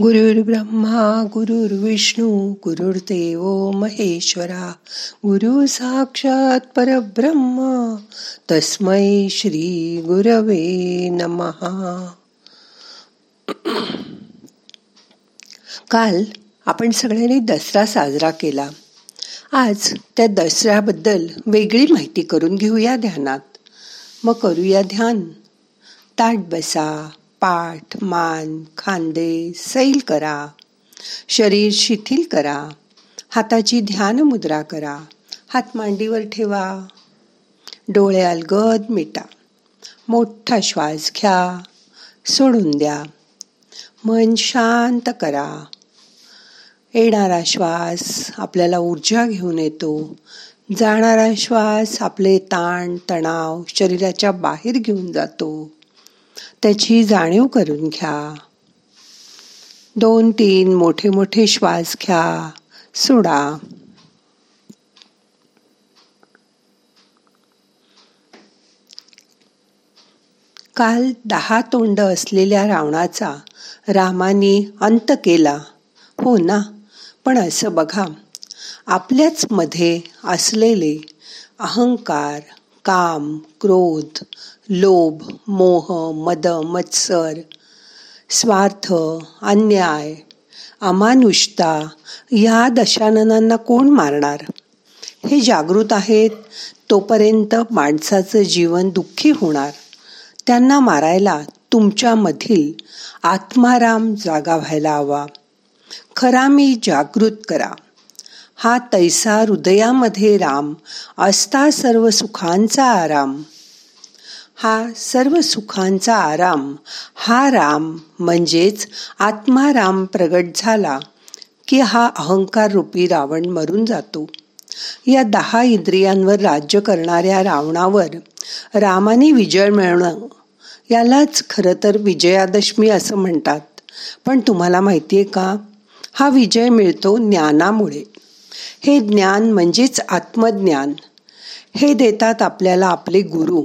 गुरुर्ब्रह्मा गुरुर्विष्णू गुरुर्देव महेश्वरा गुरु साक्षात परब्रह्म तस्मै श्री गुरवे नमहा काल आपण सगळ्यांनी दसरा साजरा केला. आज त्या दसऱ्याबद्दल वेगळी माहिती करून घेऊया ध्यानात. मग करूया ध्यान. ताट बसा. पाठ मान खांदे सैल करा. शरीर शिथिल करा. हाताची ध्यान मुद्रा करा. हात मांडीवर ठेवा. डोळे अलगद मिटा. मोठा श्वास घ्या. सोडून द्या. मन शांत करा. येणारा श्वास आपल्याला ऊर्जा घेऊन येतो. जाणारा श्वास आपले ताण तणाव शरीराच्या बाहेर घेऊन जातो. त्याची जाणीव करून घ्या. दोन तीन मोठे मोठे श्वास घ्या. सोडा. काल दहा तोंड असलेल्या रावणाचा रामाने अंत केला. हो ना पण असं बघा. आपल्याच मध्ये असलेले अहंकार काम क्रोध लोभ मोह मद मत्सर स्वार्थ अन्याय अमानुषता या दशाननांना कोण मारणार? हे जागृत आहेत तोपर्यंत माणसाचं जीवन दुःखी होणार. त्यांना मारायला तुमच्यामधील आत्माराम जागा व्हायला हवा. खरा मी जागृत करा. हा तैसा हृदयामध्ये राम असता सर्व सुखांचा आराम. हा सर्व सुखांचा आराम हा राम म्हणजेच आत्माराम प्रगट झाला की हा अहंकार रूपी रावण मरून जातो. या दहा इंद्रियांवर राज्य करणाऱ्या रावणावर रामाने विजय मिळवणं यालाच खरं तर विजयादशमी असं म्हणतात. पण तुम्हाला माहिती आहे का? हा विजय मिळतो ज्ञानामुळे. हे ज्ञान म्हणजेच आत्मज्ञान. हे देतात आपल्याला आपले गुरु.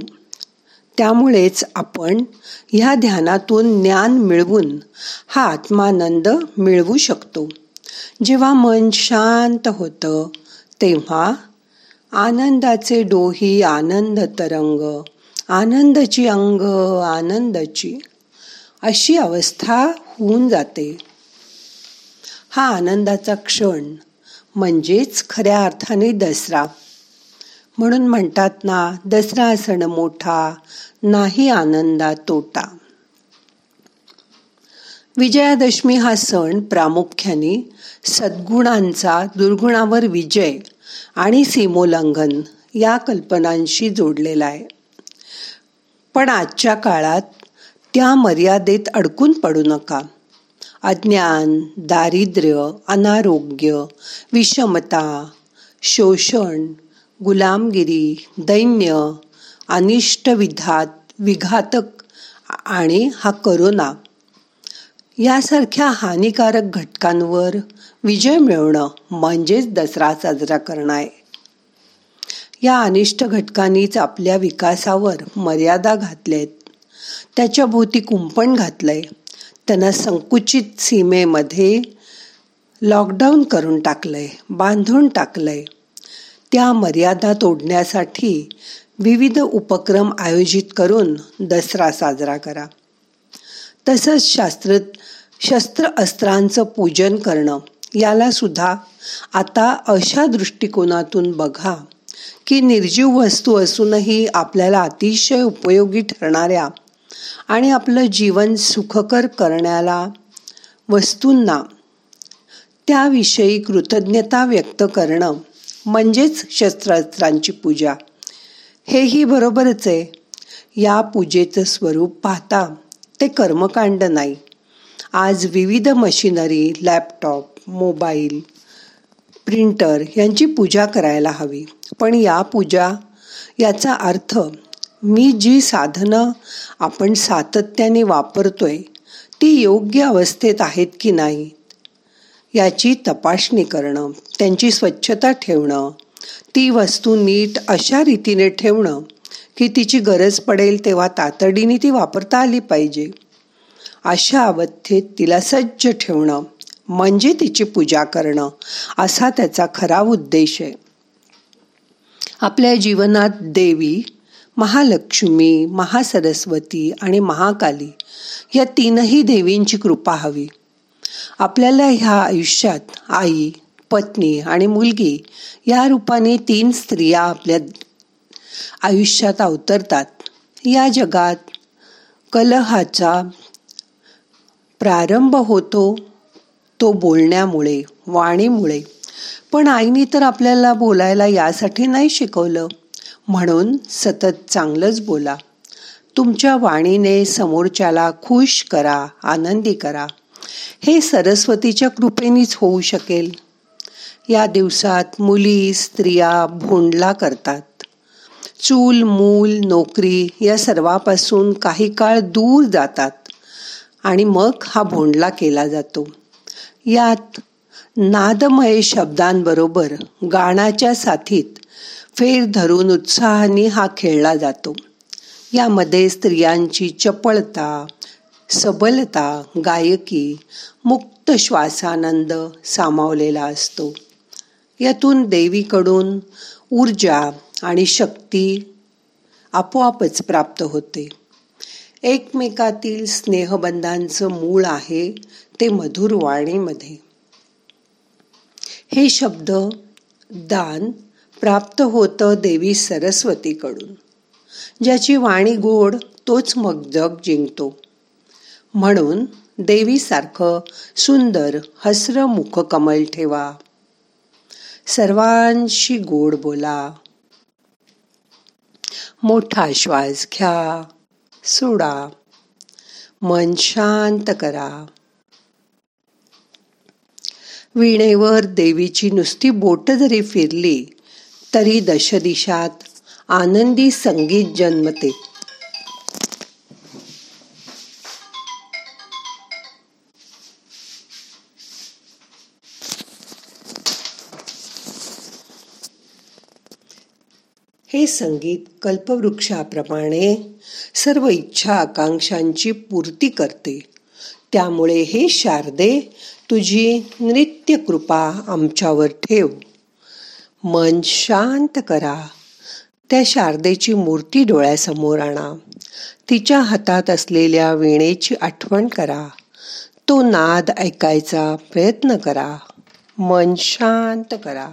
त्यामुळेच आपण ह्या ध्यानातून ज्ञान मिळवून हा आत्मानंद मिळवू शकतो. जेव्हा मन शांत होतं तेव्हा आनंदाचे डोही आनंद तरंग आनंदची अंग आनंदाची अशी अवस्था होऊन जाते. हा आनंदाचा क्षण म्हणजेच खऱ्या अर्थाने दसरा. म्हणून म्हणतात ना दसरा सण मोठा नाही आनंदा तोटा. विजयादशमी हा सण प्रामुख्याने सद्गुणांचा दुर्गुणावर विजय आणि सीमोल्लंघन या कल्पनांशी जोडलेला आहे. पण आजच्या काळात त्या मर्यादेत अडकून पडू नका. अज्ञान दारिद्र्य अनारोग्य विषमता शोषण गुलामगिरी दैन्य अनिष्ट विधात विघातक आणि हा करोना. यासारख्या हानिकारक घटकांवर विजय मिळवणं म्हणजेच दसरा साजरा करणं आहे या अनिष्ट घटकांनीच आपल्या विकासावर मर्यादा घातल्यात. त्याच्या भोवती कुंपण घातलंय. त्यांना संकुचित सीमेमध्ये लॉकडाऊन करून टाकलंय बांधून टाकलंय. त्या मर्यादा तोडण्यासाठी विविध उपक्रम आयोजित करून दसरा साजरा करा. तसंच शास्त्र शस्त्र अस्त्रांचं पूजन करणं याला सुद्धा आता अशा दृष्टिकोनातून बघा की निर्जीव वस्तू असूनही आपल्याला अतिशय उपयोगी ठरणाऱ्या आणि आपलं जीवन सुखकर करण्याला वस्तूंना त्याविषयी कृतज्ञता व्यक्त करणं म्हणजेच शस्त्रास्त्रांची पूजा. हेही बरोबरच आहे. या पूजेचं स्वरूप पाहता ते कर्मकांड नाही. आज विविध मशिनरी लॅपटॉप मोबाईल प्रिंटर यांची पूजा करायला हवी. पण या पूजा याचा अर्थ मी जी साधनं आपण सातत्याने वापरतोय ती योग्य अवस्थेत आहेत की नाही याची तपासणी करणं त्यांची स्वच्छता ठेवणं ती वस्तू नीट अशा रीतीने ठेवणं की तिची गरज पडेल तेव्हा तातडीने ती वापरता आली पाहिजे. अशा अवस्थेत तिला सज्ज ठेवणं म्हणजे तिची पूजा करणं असा त्याचा खरा उद्देश आहे. आपल्या जीवनात देवी महालक्ष्मी महासरस्वती आणि महाकाली या तीनही देवींची कृपा हवी. आपल्याला ह्या आयुष्यात आई पत्नी आणि मुलगी या रूपाने तीन स्त्रिया आपल्या आयुष्यात अवतरतात. या जगात कलहाचा प्रारंभ होतो तो बोलण्यामुळे वाणीमुळे. पण आईने तर आपल्याला बोलायला यासाठी नाही शिकवलं. म्हणून सतत चांगलंच बोला. तुमच्या वाणीने समोरच्याला खुश करा आनंदी करा. हे सरस्वतीच्या कृपेनेच होऊ शकेल. या दिवसात मुली स्त्रिया भोंडला करतात. चूल मूल नोकरी या सर्वापासून काही काळ दूर जातात आणि मग हा भोंडला केला जातो. यात नादमय शब्दांबरोबर गाण्याच्या साथीत फेर धरून उत्साहाने हा खेळला जातो. यामध्ये स्त्रियांची चपळता सबलता गायकी मुक्त श्वासानंद सामावलेला असतो. यातून देवीकडून ऊर्जा आणि शक्ती आपोआपच प्राप्त होते. एकमेकातील स्नेहबंधांचं मूळ आहे ते मधुर वाणीमध्ये. हे शब्द दान प्राप्त होतं देवी सरस्वतीकडून. ज्याची वाणी गोड तोच मग जग जिंकतो. म्हणून देवीसारखं सुंदर हसर मुख कमल ठेवा. सर्वांशी गोड बोला. मोठा श्वास घ्या. सोडा. मन शांत करा. वीणेवर देवीची नुसती बोट जरी फिरली तरी दशदिशात आनंदी संगीत जन्मते. हे संगीत कल्पवृक्षाप्रमाणे सर्व इच्छा आकांक्षांची पूर्ती करते. त्यामुळे हे शारदे तुझी नृत्य कृपा आमच्यावर ठेव. मन शांत करा. त्या शारदेची मूर्ती डोळ्यासमोर आणा. तिच्या हातात असलेल्या वीणेची आठवण करा. तो नाद ऐकायचा प्रयत्न करा. मन शांत करा.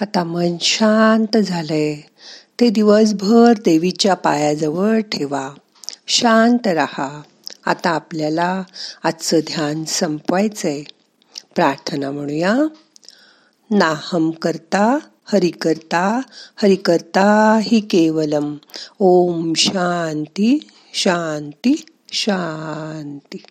आता मन शांत झालंय. ते दिवसभर देवीच्या पायाजवळ ठेवा. शांत राहा. आता आपल्याला आजचं ध्यान संपवायचंय. प्रार्थना म्हणूया. नाहम करता हरि करता हरि करता हि केवलम. ओम शांती शांती शांती.